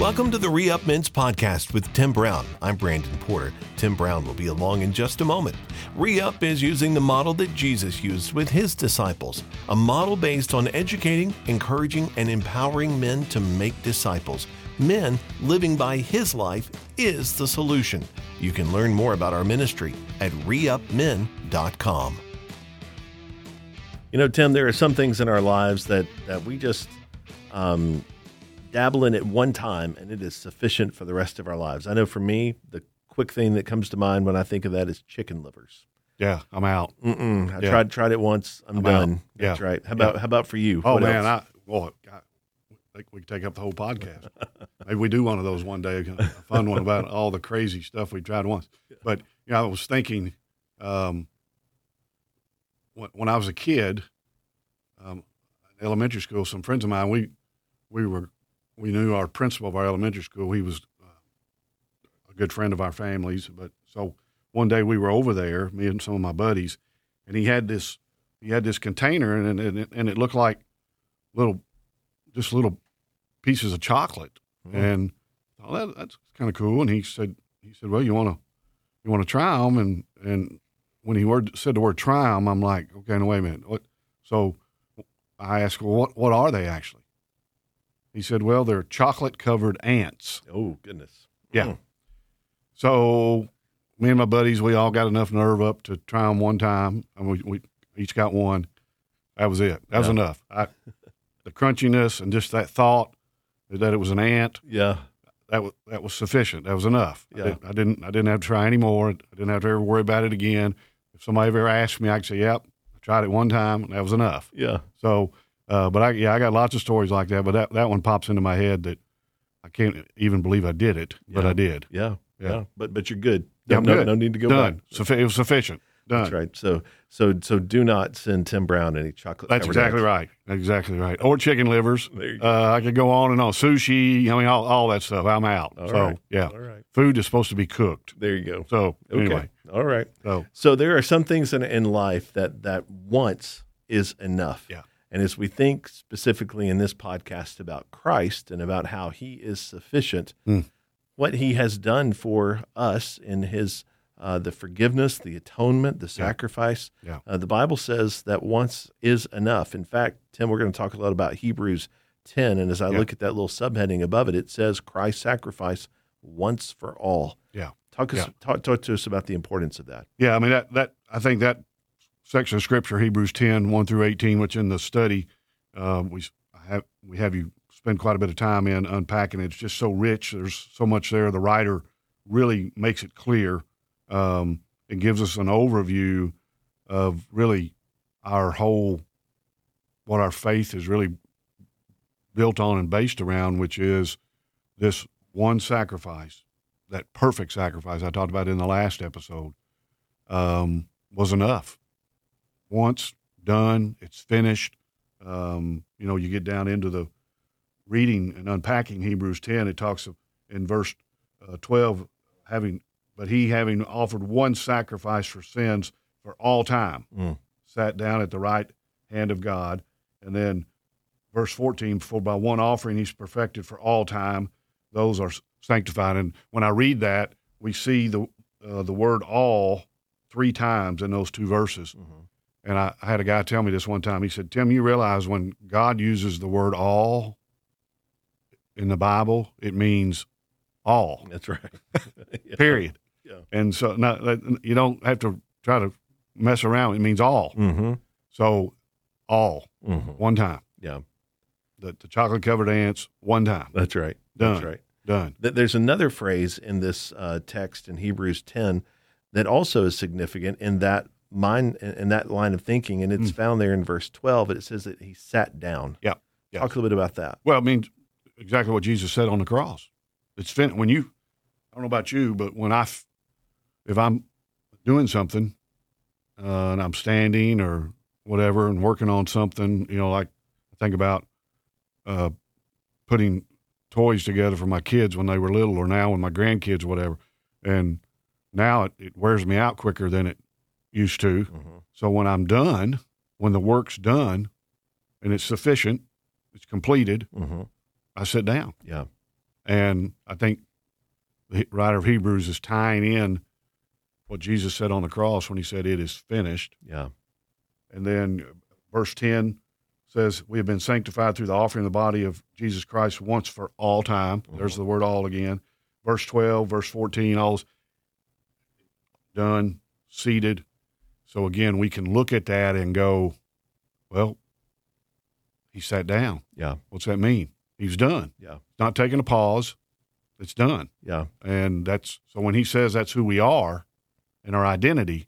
Welcome to the Re Up Men's Podcast with Tim Brown. I'm Brandon Porter. Tim Brown will be along in just a moment. Re Up is using the model that Jesus used with his disciples, a model based on educating, encouraging, and empowering men to make disciples. Men living by his life is the solution. You can learn more about our ministry at reupmen.com. You know, Tim, there are some things in our lives that, that we just um, dabble in at one time and it is sufficient for the rest of our lives. I know for me, the quick thing that comes to mind when I think of that is chicken livers. Yeah, I'm out. Mm-mm. I Yeah. tried tried it once. I'm, I'm done. out. That's right. How about Yeah. how about for you? Oh What man, else? I well, I think we could take up the whole podcast. Maybe we do one of those one day, a fun one about all the crazy stuff we tried once. But you know, I was thinking, um, when, when I was a kid, um, in elementary school, some friends of mine, we we were we knew our principal of our elementary school. He was uh, a good friend of our families. But so one day we were over there, me and some of my buddies, and he had this he had this container, and and it, and it looked like little just little pieces of chocolate, Mhm. and oh, that, that's kind of cool. And he said he said, well, you want to you want to try them, and and when he word, said the word try them, I'm like, okay, no, wait a minute. What? So I asked, well, what what are they actually? He said, well, they're chocolate covered ants. oh goodness. Yeah. Mm. So me and my buddies, we all got enough nerve up to try them one time, and we, we each got one. That was it. That was Yeah. enough. I, the crunchiness and just that thought that it was an ant Yeah. that was that was sufficient. That was enough. I Yeah. didn't, I didn't I didn't have to try anymore. I didn't have to ever worry about it again. If somebody ever asked me, I could say, "Yep, I tried it one time. And that was enough." Yeah. So, uh, but I yeah, I got lots of stories like that. But that that one pops into my head that I can't even believe I did it, but I did. Yeah. Yeah. Yeah. But but you're good. Yeah, No, I'm no, good. no need to go Done. back. It was sufficient. Done. That's right. So so so do not send Tim Brown any chocolate. That's exactly right. Exactly right. Or chicken livers. There you go. Uh, I could go on and on. Sushi. I mean, all, all that stuff. I'm out. All so right. yeah, All right. food is supposed to be cooked. There you go. So Okay. anyway, All right. so So there are some things in, in life that that once is enough. Yeah. And as we think specifically in this podcast about Christ and about how He is sufficient, Mm. what He has done for us in His uh, the forgiveness, the atonement, the sacrifice. Yeah. Uh, the Bible says that once is enough. In fact, Tim, we're going to talk a lot about Hebrews 10. And as I Yeah. look at that little subheading above it, it says Christ's sacrifice once for all. Yeah. Talk, us, Yeah. talk, talk to us about the importance of that. yeah, I mean that that I think that section of scripture, Hebrews 10, 1 through eighteen, which in the study uh, we have we have you spend quite a bit of time in unpacking. it. It's just so rich. There's so much there. The writer really makes it clear. Um, it gives us an overview of really our whole what our faith is really built on and based around, which is this one sacrifice, that perfect sacrifice I talked about in the last episode, um, was enough. Once done, it's finished. Um, you know, you get down into the reading and unpacking Hebrews 10, it talks of, in verse uh, 12, having, but he having offered one sacrifice for sins for all time, Mm. sat down at the right hand of God. And then verse 14, for by one offering he's perfected for all time, those are sanctified. And when I read that, we see the, uh, the word all three times in those two verses. Mhm. And I, I had a guy tell me this one time. He said, Tim, you realize when God uses the word all in the Bible, it means all, That's right. Yeah. period. Yeah. And so not, you don't have to try to mess around. It means all. Mm-hmm. So all, Mm-hmm. one time. Yeah, The, the chocolate covered ants, one time. that's right. Done. That's right. Done. There's another phrase in this uh, text in Hebrews 10 that also is significant in that mind in that line of thinking, and it's found there in verse 12. It says that he sat down. Mm. Yeah. Yeah. Talk a little bit about that. Well, I mean, exactly what Jesus said on the cross. It's fin- when you, I don't know about you, but when I, f- if I'm doing something uh, and I'm standing or whatever and working on something, you know, like I think about uh, putting toys together for my kids when they were little or now when my grandkids, whatever. And now it, it wears me out quicker than it used to. Mhm. So when I'm done, when the work's done and it's sufficient, it's completed, Mm-hmm. I sit down. Yeah. And I think the writer of Hebrews is tying in what Jesus said on the cross when he said, It is finished. Yeah. And then verse 10 says, We have been sanctified through the offering of the body of Jesus Christ once for all time. There's the word all again. Verse 12, verse 14, all's done, seated. So again, we can look at that and go, Well, he sat down. Yeah. What's that mean? He's done. Yeah. Not taking a pause. It's done. Yeah. And that's so when he says that's who we are and our identity,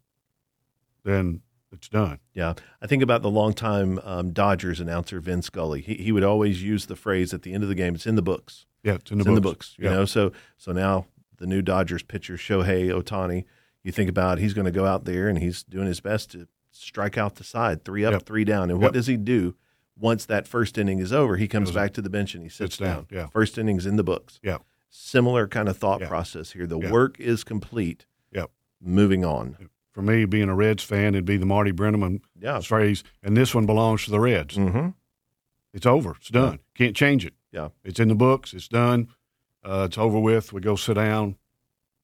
then it's done. Yeah, I think about the longtime um, Dodgers announcer Vin Scully. He he would always use the phrase at the end of the game. It's in the books. Yeah, it's in the it's books. in the books. You Yeah. know, so so now the new Dodgers pitcher Shohei Ohtani. You think about he's going to go out there and he's doing his best to strike out the side, three up, Yep. three down. And what does he do? Once that first inning is over, he comes back to the bench and he sits sits down, yeah. First inning's in the books. Yeah. Similar kind of thought Yeah. process here. The Yeah. work is complete. Yep. Moving on. For me, being a Reds fan, it'd be the Marty Brennaman Yeah. phrase, and this one belongs to the Reds. Mm-hmm. It's over. It's done. Can't change it. Yeah. It's in the books. It's done. Uh, it's over with. We go sit down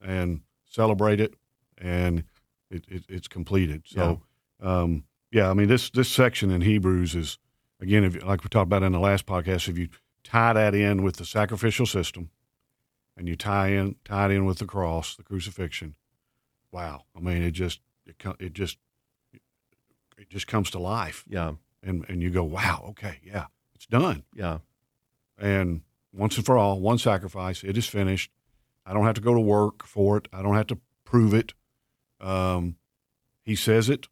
and celebrate it, and it, it, it's completed. So, yeah. Um, yeah, I mean this this section in Hebrews is again, if, like we talked about in the last podcast, if you tie that in with the sacrificial system, and you tie in tie it in with the cross, the crucifixion, wow! I mean, it just it it just it just comes to life, Yeah. and and you go, wow, okay, yeah, it's done Yeah. and once and for all, one sacrifice. It is finished. I don't have to go to work for it. I don't have to prove it. Um, he says it.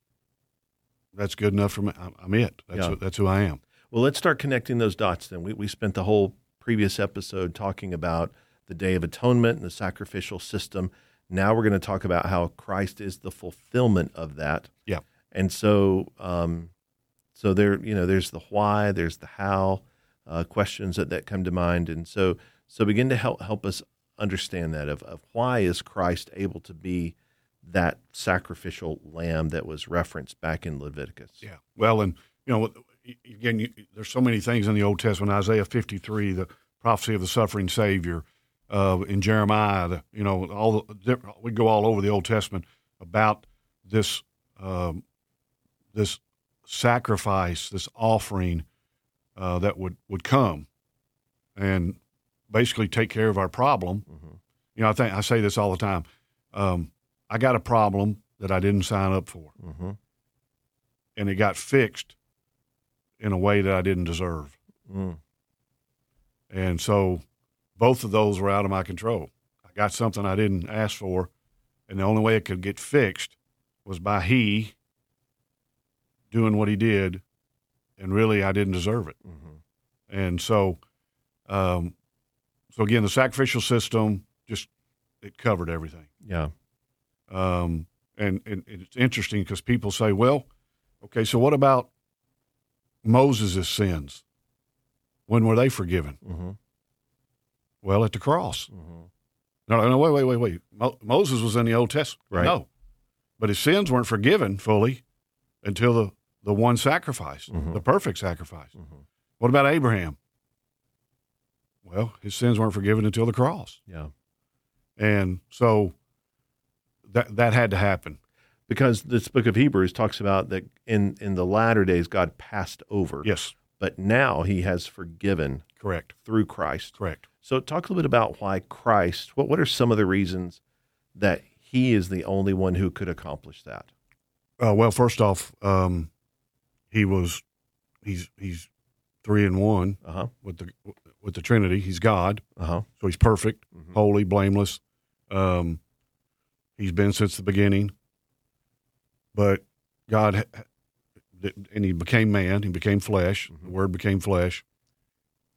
That's good enough for me. I'm, it. That's Yeah. who, that's who I am. Well, let's start connecting those dots then. We, we spent the whole previous episode talking about the Day of Atonement and the sacrificial system. Now we're going to talk about how Christ is the fulfillment of that. Yeah. And so, um, so there, you know, there's the why, there's the how, uh, questions that, that come to mind. And so, so begin to help, help us understand that of, of why is Christ able to be that sacrificial lamb that was referenced back in Leviticus. Yeah. Well, and you know, again, you, there's so many things in the Old Testament. Isaiah 53, the prophecy of the suffering Savior. Uh, in Jeremiah, the, you know, all the, we go all over the Old Testament about this um, this sacrifice, this offering uh, that would would come, and basically take care of our problem. Mhm. You know, I think I say this all the time. Um, I got a problem that I didn't sign up for Mm-hmm. and it got fixed in a way that I didn't deserve. Mm. And so both of those were out of my control. I got something I didn't ask for, and the only way it could get fixed was by he doing what he did, and really I didn't deserve it. Mhm. And so, um, so again, the sacrificial system just it covered everything. Yeah. Um, and, and it's interesting because people say, well, okay, so what about Moses' sins? When were they forgiven? Mm-hmm. Well, at the cross. Mm-hmm. No, no, wait, wait, wait, wait. Mo- Moses was in the Old Testament. Right. No. But his sins weren't forgiven fully until the, the one sacrifice, Mhm. the perfect sacrifice. Mhm. What about Abraham? Well, his sins weren't forgiven until the cross. Yeah. And so that, that had to happen. Because this book of Hebrews talks about that in, in the latter days, God passed over. Yes, But now he has forgiven correct, through Christ. correct. So talk a little bit about why Christ, what, what are some of the reasons that he is the only one who could accomplish that? Uh, well, first off, um, he was he's he's three and one Uh huh. with the with the Trinity. He's God, Uh huh. so he's perfect, Mhm. holy, blameless. Um, he's been since the beginning. But God, and he became man. He became flesh. The Mhm. Word became flesh.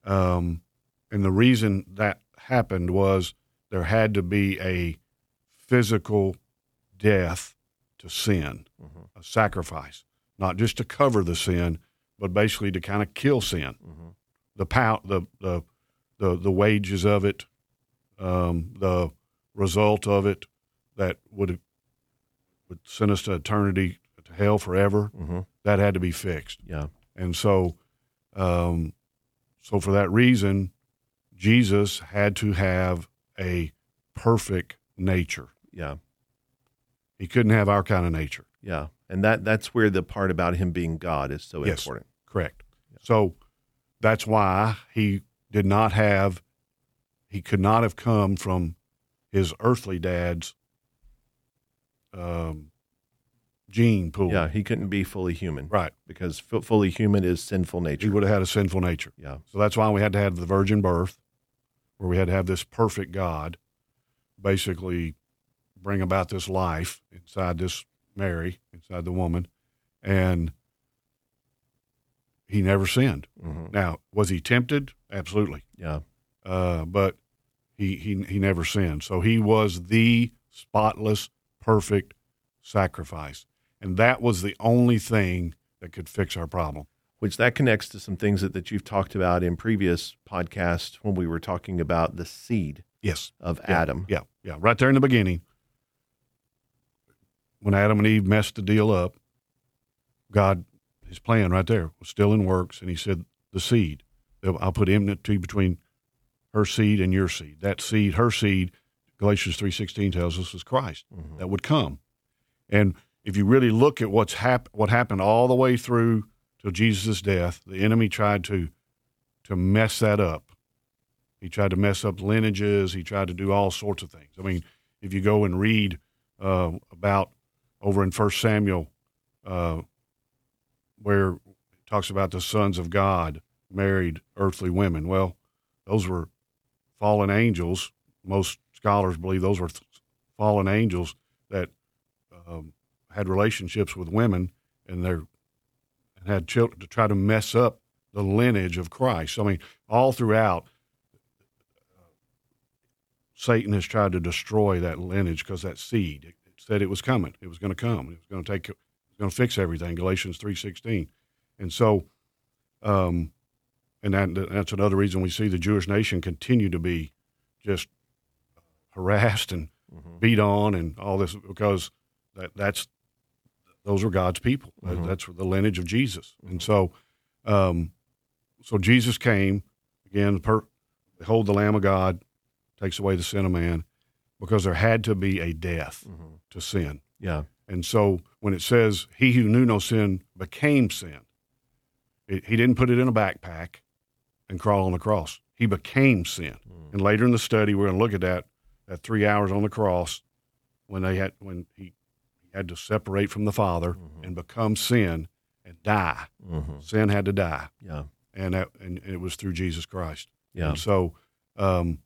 Um, and the reason that happened was there had to be a physical death to sin. Mhm. a sacrifice, not just to cover the sin, but basically to kind of kill sin. Mhm. The pow- the the the the wages of it, um, the result of it, that would would send us to eternity to hell forever. Mhm. That had to be fixed, Yeah. and so, um, so for that reason, Jesus had to have a perfect nature. Yeah. He couldn't have our kind of nature. Yeah. And that that's where the part about him being God is so Yes. important. Correct. So that's why he did not have, he could not have come from his earthly dad's um, gene pool. Yeah, he couldn't be fully human. Right. Because fu- fully human is sinful nature. He would have had a sinful nature. Yeah. So that's why we had to have the virgin birth, where we had to have this perfect God basically bring about this life inside this Mary, inside the woman. And he never sinned. hmm Now, was he tempted? Absolutely. Yeah. Uh, but he, he, he never sinned. So he was the spotless, perfect sacrifice. And that was the only thing that could fix our problem. Which that connects to some things that, that you've talked about in previous podcasts when we were talking about the seed Yes. of Yeah, Adam. Yeah, yeah. Right there in the beginning, when Adam and Eve messed the deal up, God, his plan right there was still in works, and he said, "The seed, I'll put enmity between her seed and your seed. That seed, her seed, Galatians three sixteen tells us is Christ Mhm. that would come. And if you really look at what's hap- what happened all the way through to Jesus' death, the enemy tried to to mess that up. He tried to mess up lineages. He tried to do all sorts of things. I mean, if you go and read uh, about over in First Samuel, uh, where it talks about the sons of God married earthly women. Well, those were fallen angels. Most scholars believe those were fallen angels that um, had relationships with women and and had children to try to mess up the lineage of Christ. I mean, all throughout, Satan has tried to destroy that lineage because that seed it, it said it was coming. It was going to come. It was going to take. It was going to fix everything. Galatians three sixteen, and so, um, and that that's another reason we see the Jewish nation continue to be just harassed and Mhm. beat on and all this because that that's those are God's people. Mhm. That's the lineage of Jesus, and so, um, so Jesus came again. Per, behold, the Lamb of God takes away the sin of man, because there had to be a death Mhm. to sin. Yeah. And so when it says he who knew no sin became sin, it, he didn't put it in a backpack and crawl on the cross. He became sin. Mm. And later in the study, we're going to look at that that three hours on the cross when they had when he, he had to separate from the Father Mhm. and become sin and die. Mhm. Sin had to die, Yeah. and that and, it was through Jesus Christ. Yeah. And so, um,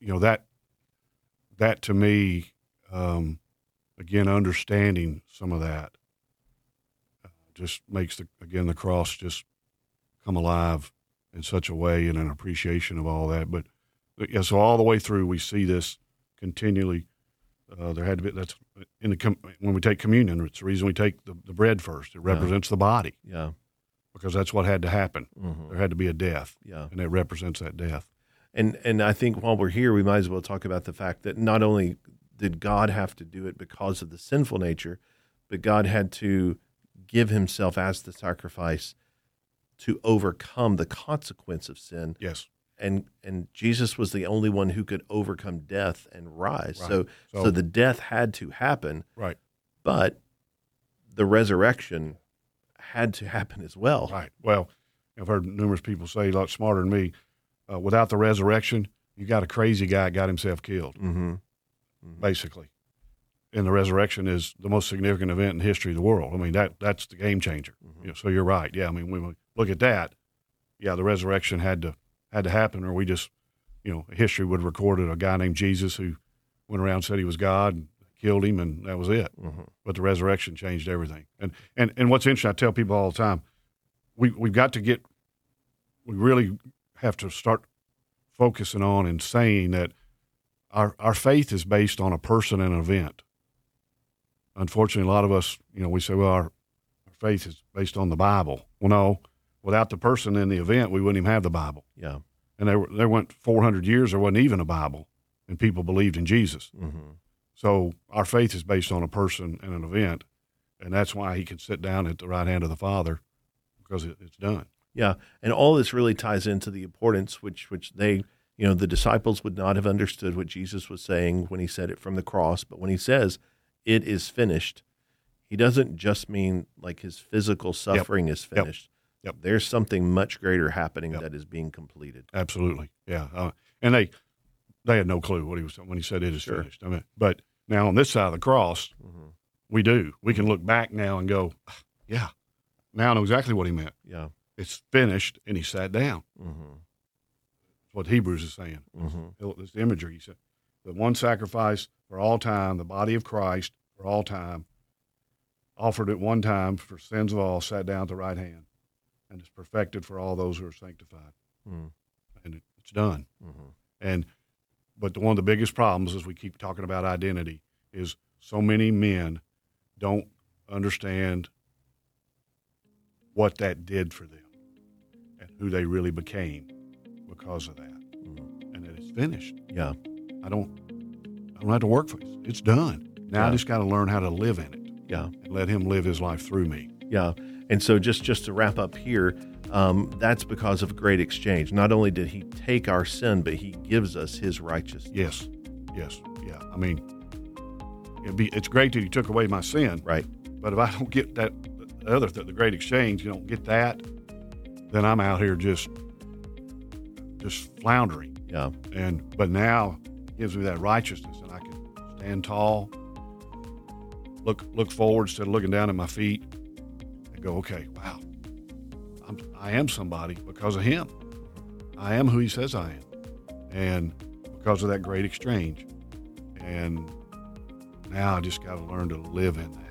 you know that that to me, um, again, understanding some of that uh, just makes the again the cross just come alive in such a way and an appreciation of all that. But yeah, so all the way through we see this continually. Uh, there had to be that's in the com- when we take communion. It's the reason we take the, the bread first. It represents the body Yeah. because that's what had to happen. Mhm. There had to be a death, Yeah. and it represents that death. And and I think while we're here, we might as well talk about the fact that not only did God have to do it because of the sinful nature, but God had to give Himself as the sacrifice to overcome the consequence of sin. Yes. And and Jesus was the only one who could overcome death and rise. Right. So, so So- the death had to happen, Right. but the resurrection had to happen as well. Right. Well, I've heard numerous people say, a lot smarter than me, uh, without the resurrection, you got a crazy guy got himself killed, Mm-hmm. basically. And the resurrection is the most significant event in the history of the world. I mean, that that's the game changer. Mhm. You know, so you're right. Yeah. I mean, when we look at that, yeah, the resurrection had to had to happen, or we just, you know, history would have recorded a guy named Jesus who went around and said he was God and killed him, and that was it. Mm-hmm. but the resurrection changed everything. And and and what's interesting, I tell people all the time, we we've got to get, we really have to start focusing on and saying that our our faith is based on a person and an event. Unfortunately, a lot of us, you know, we say, well, our, our faith is based on the Bible. Well, no, without the person and the event, we wouldn't even have the Bible. Yeah. And there there went 400 years, there wasn't even a Bible, and people believed in Jesus. Mm-hmm. So our faith is based on a person and an event, and that's why he can sit down at the right hand of the Father because it, it's done. Yeah, and all this really ties into the importance which which they you know the disciples would not have understood what Jesus was saying when he said it from the cross, but when he says it is finished, he doesn't just mean like his physical suffering is finished. Yep. There's something much greater happening Yep. that is being completed. Absolutely, yeah. Uh, and they they had no clue what he was when he said it is Sure. finished. I mean, but now on this side of the cross, Mhm. we do. We can look back now and go, "Ah, yeah, now I know exactly what he meant. Yeah. It's finished, and he sat down. Mm-hmm. That's what Hebrews is saying. Mm-hmm. It's the imagery. He said, the one sacrifice for all time, the body of Christ for all time, offered at one time for sins of all, sat down at the right hand, and is perfected for all those who are sanctified. Mm-hmm. And it, it's done. Mm-hmm. And but the, one of the biggest problems, as we keep talking about identity, is so many men don't understand what that did for them and who they really became because of that, Mm-hmm. and that it's finished. Yeah. I don't, I don't have to work for it. It's done. Now I just got to learn how to live in it Yeah. and let Him live His life through me. Yeah. And so just just to wrap up here, um, that's because of great exchange. Not only did he take our sin, but he gives us his righteousness. Yes, yes, yeah. I mean, it'd be, it's great that He took away my sin, Right. But if I don't get that the other the great exchange, you don't get that, then I'm out here just just floundering. Yeah. And but now gives me that righteousness, and I can stand tall, look look forward instead of looking down at my feet, go, okay, wow, I'm I am somebody because of Him. I am who He says I am, and because of that great exchange, and now I just got to learn to live in that.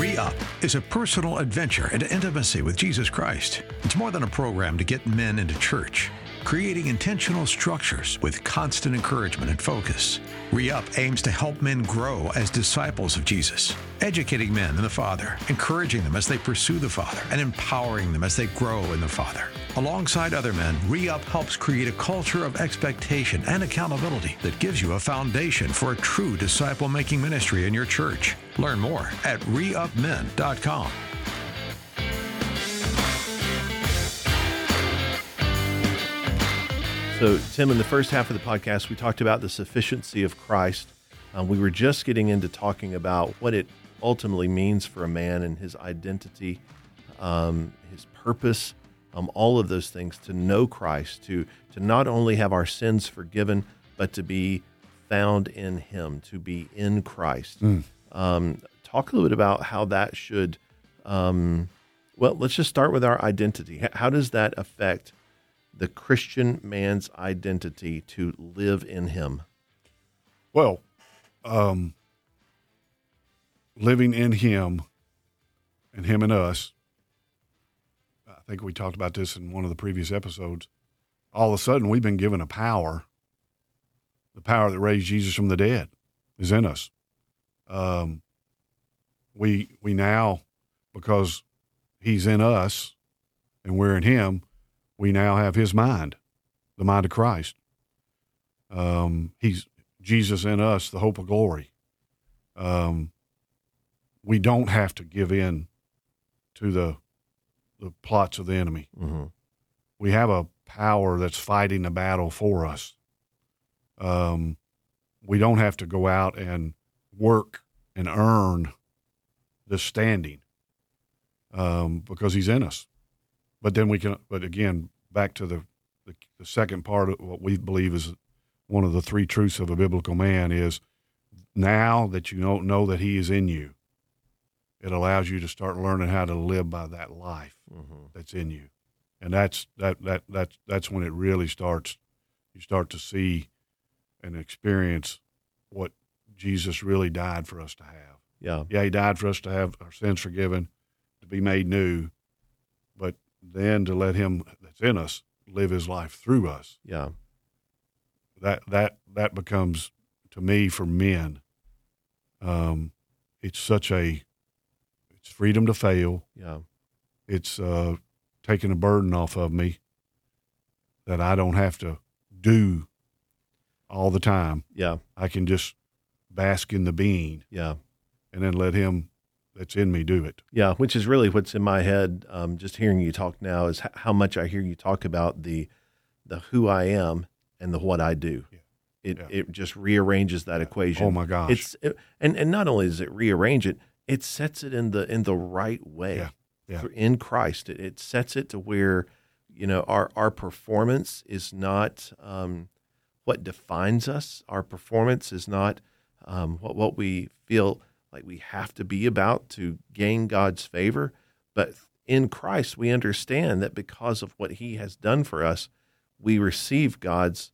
Re Up is a personal adventure into intimacy with Jesus Christ. It's more than a program to get men into church, creating intentional structures with constant encouragement and focus. Re Up aims to help men grow as disciples of Jesus, educating men in the Father, encouraging them as they pursue the Father, and empowering them as they grow in the Father. Alongside other men, Re Up helps create a culture of expectation and accountability that gives you a foundation for a true disciple making ministry in your church. Learn more at reupmen.com. So, Tim, in the first half of the podcast, we talked about the sufficiency of Christ. Um, we were just getting into talking about what it ultimately means for a man and his identity, um, his purpose, um, all of those things. To know Christ, to to not only have our sins forgiven, but to be found in Him, to be in Christ. Um, talk a little bit about how that should. Um, well, let's just start with our identity. How does that affect the Christian man's identity to live in Him? Well, um, living in Him and Him in us, I think we talked about this in one of the previous episodes. All of a sudden, we've been given a power. The power that raised Jesus from the dead is in us. Um, we we now, because He's in us, and we're in Him, we now have His mind, the mind of Christ. Um, he's Jesus in us, the hope of glory. Um, we don't have to give in to the the plots of the enemy. Mm-hmm. We have a power that's fighting the battle for us. Um, we don't have to go out and work and earn the standing um, because he's in us. But then we can. But again, back to the, the the second part of what we believe is one of the three truths of a biblical man is now that you don't know that he is in you, it allows you to start learning how to live by that life Mm-hmm. that's in you, and that's that that that that's when it really starts. You start to see and experience what Jesus really died for us to have. Yeah. Yeah, he died for us to have our sins forgiven, to be made new, but then to let him that's in us live his life through us. Yeah. That that that becomes to me for men. Um, it's such a it's freedom to fail. Yeah. It's uh, taking a burden off of me that I don't have to do all the time. Yeah. I can just bask in the being Yeah. and then let Him that's in me do it. Yeah, which is really what's in my head. Um, just hearing you talk now is h- how much I hear you talk about the the who I am and the what I do. Yeah. It Yeah. it just rearranges that equation. Oh my gosh! It's it, and and not only does it rearrange it, it sets it in the in the right way. Yeah, yeah. In Christ, it, it sets it to where you know our our performance is not um, what defines us. Our performance is not um, what what we feel like we have to be about to gain God's favor. But in Christ, we understand that because of what He has done for us, we receive God's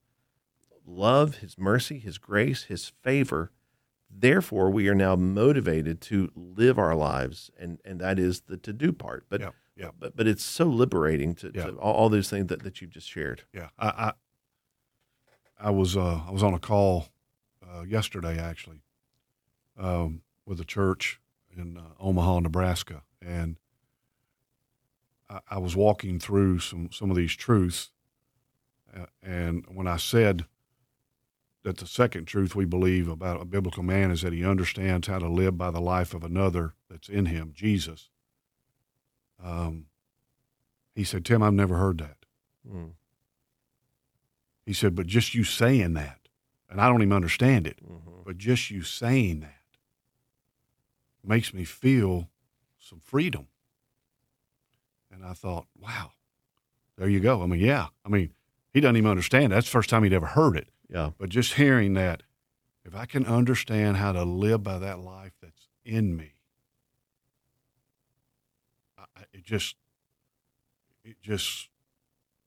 love, His mercy, His grace, His favor. Therefore, we are now motivated to live our lives, and, and that is the to do part. But, Yeah, yeah. but but it's so liberating to, Yeah. to all, all those things that, that you've just shared. Yeah, I I, I was uh, I was on a call uh, yesterday actually um, with a church in uh, Omaha, Nebraska, and I, I was walking through some some of these truths, uh, and when I said that the second truth we believe about a biblical man is that he understands how to live by the life of another that's in him, Jesus. Um, he said, "Tim, I've never heard that." Mm, He said, but just you saying that, and I don't even understand it, mhm. but just you saying that makes me feel some freedom. And I thought, wow, there you go. I mean, yeah. I mean, he doesn't even understand. That's the first time he'd ever heard it. Yeah, But just hearing that, if I can understand how to live by that life that's in me, I, it just, it just,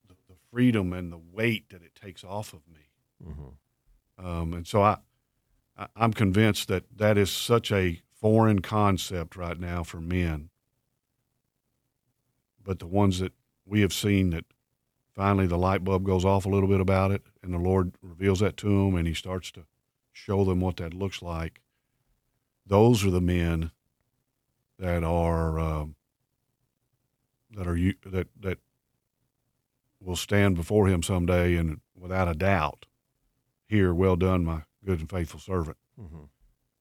the, the freedom and the weight that it takes off of me. hmm Um, and so I, I, I'm convinced that that is such a foreign concept right now for men. But the ones that we have seen that finally the light bulb goes off a little bit about it, and the Lord reveals that to them, and He starts to show them what that looks like. Those are the men that are um, that are that that will stand before Him someday, and without a doubt, here, "Well done, my good and faithful servant." hmm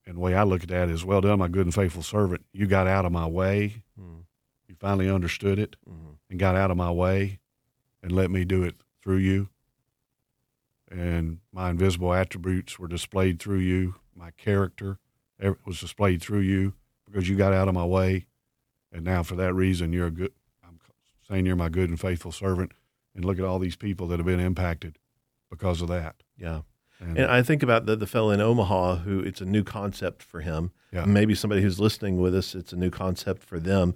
And the way I look at that is, "Well done, my good and faithful servant. You got out of my way. mm You finally understood it." hmm and got out of my way and let me do it through you. And my invisible attributes were displayed through you. My character was displayed through you because you got out of my way. And now, for that reason, you're a good. I'm saying you're my good and faithful servant. And look at all these people that have been impacted because of that. Yeah. And, And I think about the, the fellow in Omaha who it's a new concept for him. Yeah. Maybe somebody who's listening with us, it's a new concept for them.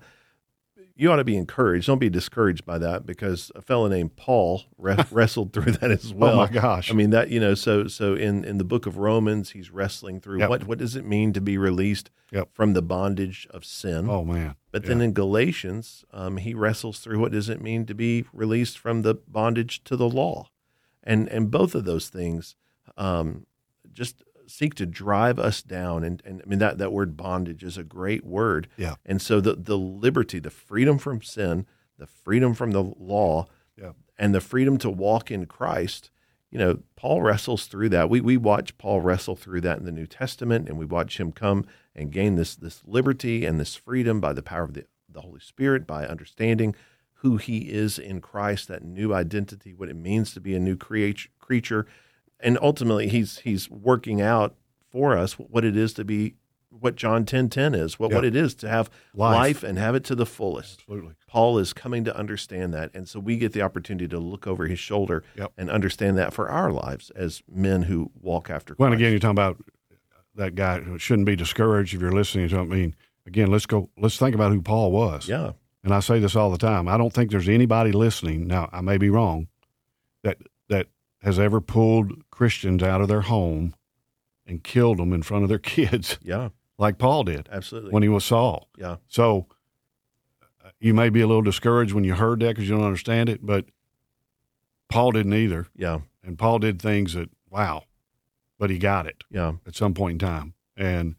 You ought to be encouraged. Don't be discouraged by that because a fellow named Paul re- wrestled through that as well. oh my gosh! I mean that you know so so in in the book of Romans he's wrestling through Yep. what what does it mean to be released Yep. from the bondage of sin. oh man! But Yeah. then in Galatians, um, he wrestles through what does it mean to be released from the bondage to the law, and and both of those things um, just seek to drive us down. And, and I mean that that word bondage is a great word. Yeah. And so the the liberty, the freedom from sin, the freedom from the law, Yeah. and the freedom to walk in Christ. You know, Paul wrestles through that. We we watch Paul wrestle through that in the New Testament, and we watch him come and gain this this liberty and this freedom by the power of the, the Holy Spirit, by understanding who he is in Christ, that new identity, what it means to be a new create, creature, and ultimately he's he's working out for us what it is to be what John ten ten is, what what it is to have Life. life and have it to the fullest. Absolutely. Paul is coming to understand that. And so we get the opportunity to look over his shoulder Yep. and understand that for our lives as men who walk after Christ. Well, again, you're talking about that guy who shouldn't be discouraged if you're listening to. I mean, again, let's go. Let's think about who Paul was. yeah. And I say this all the time. I don't think there's anybody listening. Now, I may be wrong. That has ever pulled Christians out of their home and killed them in front of their kids, Yeah. like Paul did Absolutely. when he was Saul. yeah. So uh, you may be a little discouraged when you heard that because you don't understand it, but Paul didn't either. Yeah. And Paul did things that wow, but he got it Yeah. at some point in time. And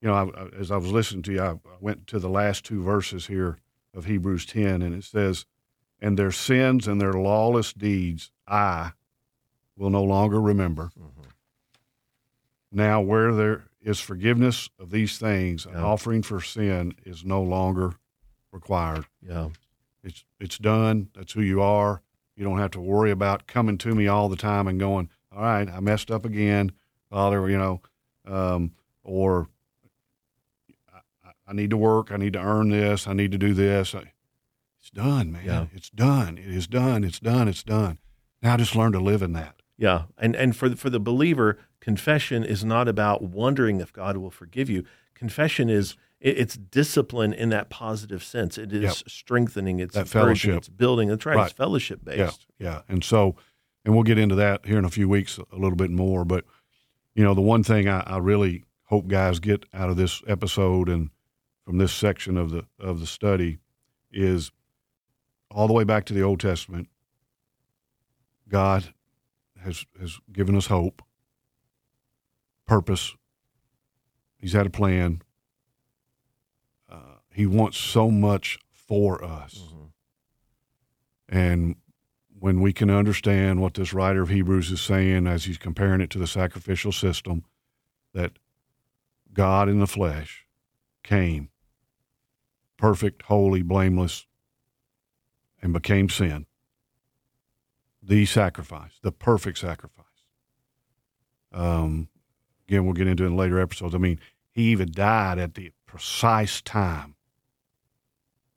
you know, I, as I was listening to you, I, I went to the last two verses here of Hebrews ten, and it says, "And their sins and their lawless deeds I will no longer remember. Mhm. Now, where there is forgiveness of these things, an offering for sin is no longer required. Yeah. It's it's done. That's who you are. You don't have to worry about coming to me all the time and going, "All right, I messed up again, Father." You know, um, or I, I- I need to work. I need to earn this. I need to do this. It's done, man. Yeah. It's done. It is done. It's done. It's done. Now just learn to live in that. Yeah, and and for the, for the believer, confession is not about wondering if God will forgive you. Confession is it, it's discipline in that positive sense. It is Yep. strengthening. It's That fellowship. It's building. That's right. Right. It's fellowship based. Yeah, yeah. And so, and we'll get into that here in a few weeks a little bit more. But you know, the one thing I, I really hope guys get out of this episode and from this section of the of the study is all the way back to the Old Testament. God has has given us hope, purpose. He's had a plan. Uh, he wants so much for us. Mhm. And when we can understand what this writer of Hebrews is saying as he's comparing it to the sacrificial system, that God in the flesh came perfect, holy, blameless, and became sin. The sacrifice, the perfect sacrifice. Um, again, we'll get into it in later episodes. I mean, he even died at the precise time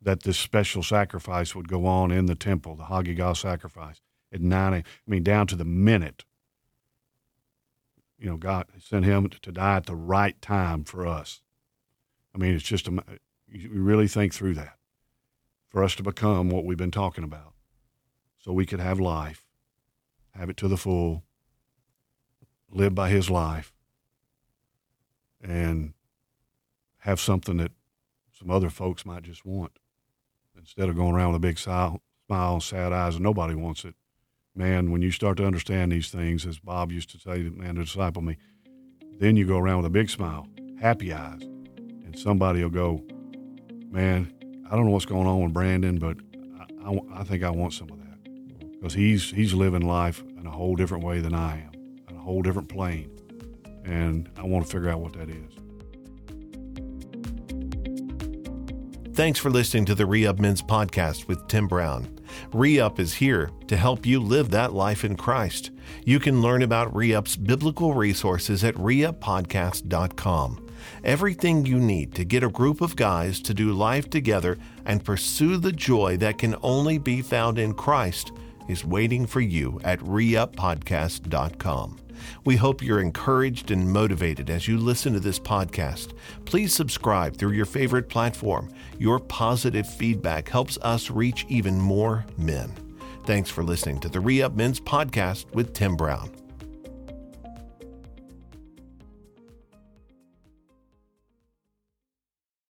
that this special sacrifice would go on in the temple, the Hagigah sacrifice at 9 a.m. I mean, down to the minute. You know, God sent him to die at the right time for us. I mean, it's just, a, you really think through that for us to become what we've been talking about so we could have life, have it to the full, live by his life, and have something that some other folks might just want instead of going around with a big smile, sad eyes and nobody wants it. Man, when you start to understand these things, as Bob used to say, man, to disciple me, then you go around with a big smile, happy eyes, and somebody will go, man, I don't know what's going on with Brandon, but I, I, I think I want some of that because he's he's living life in a whole different way than I am, on a whole different plane, and I want to figure out what that is. Thanks for listening to the Re-Up Men's podcast with Tim Brown. Re-Up is here to help you live that life in Christ. You can learn about Re-Up's biblical resources at reuppodcast.com. Everything you need to get a group of guys to do life together and pursue the joy that can only be found in Christ is waiting for you at reuppodcast.com. We hope you're encouraged and motivated as you listen to this podcast. Please subscribe through your favorite platform. Your positive feedback helps us reach even more men. Thanks for listening to the Re Up Men's podcast with Tim Brown.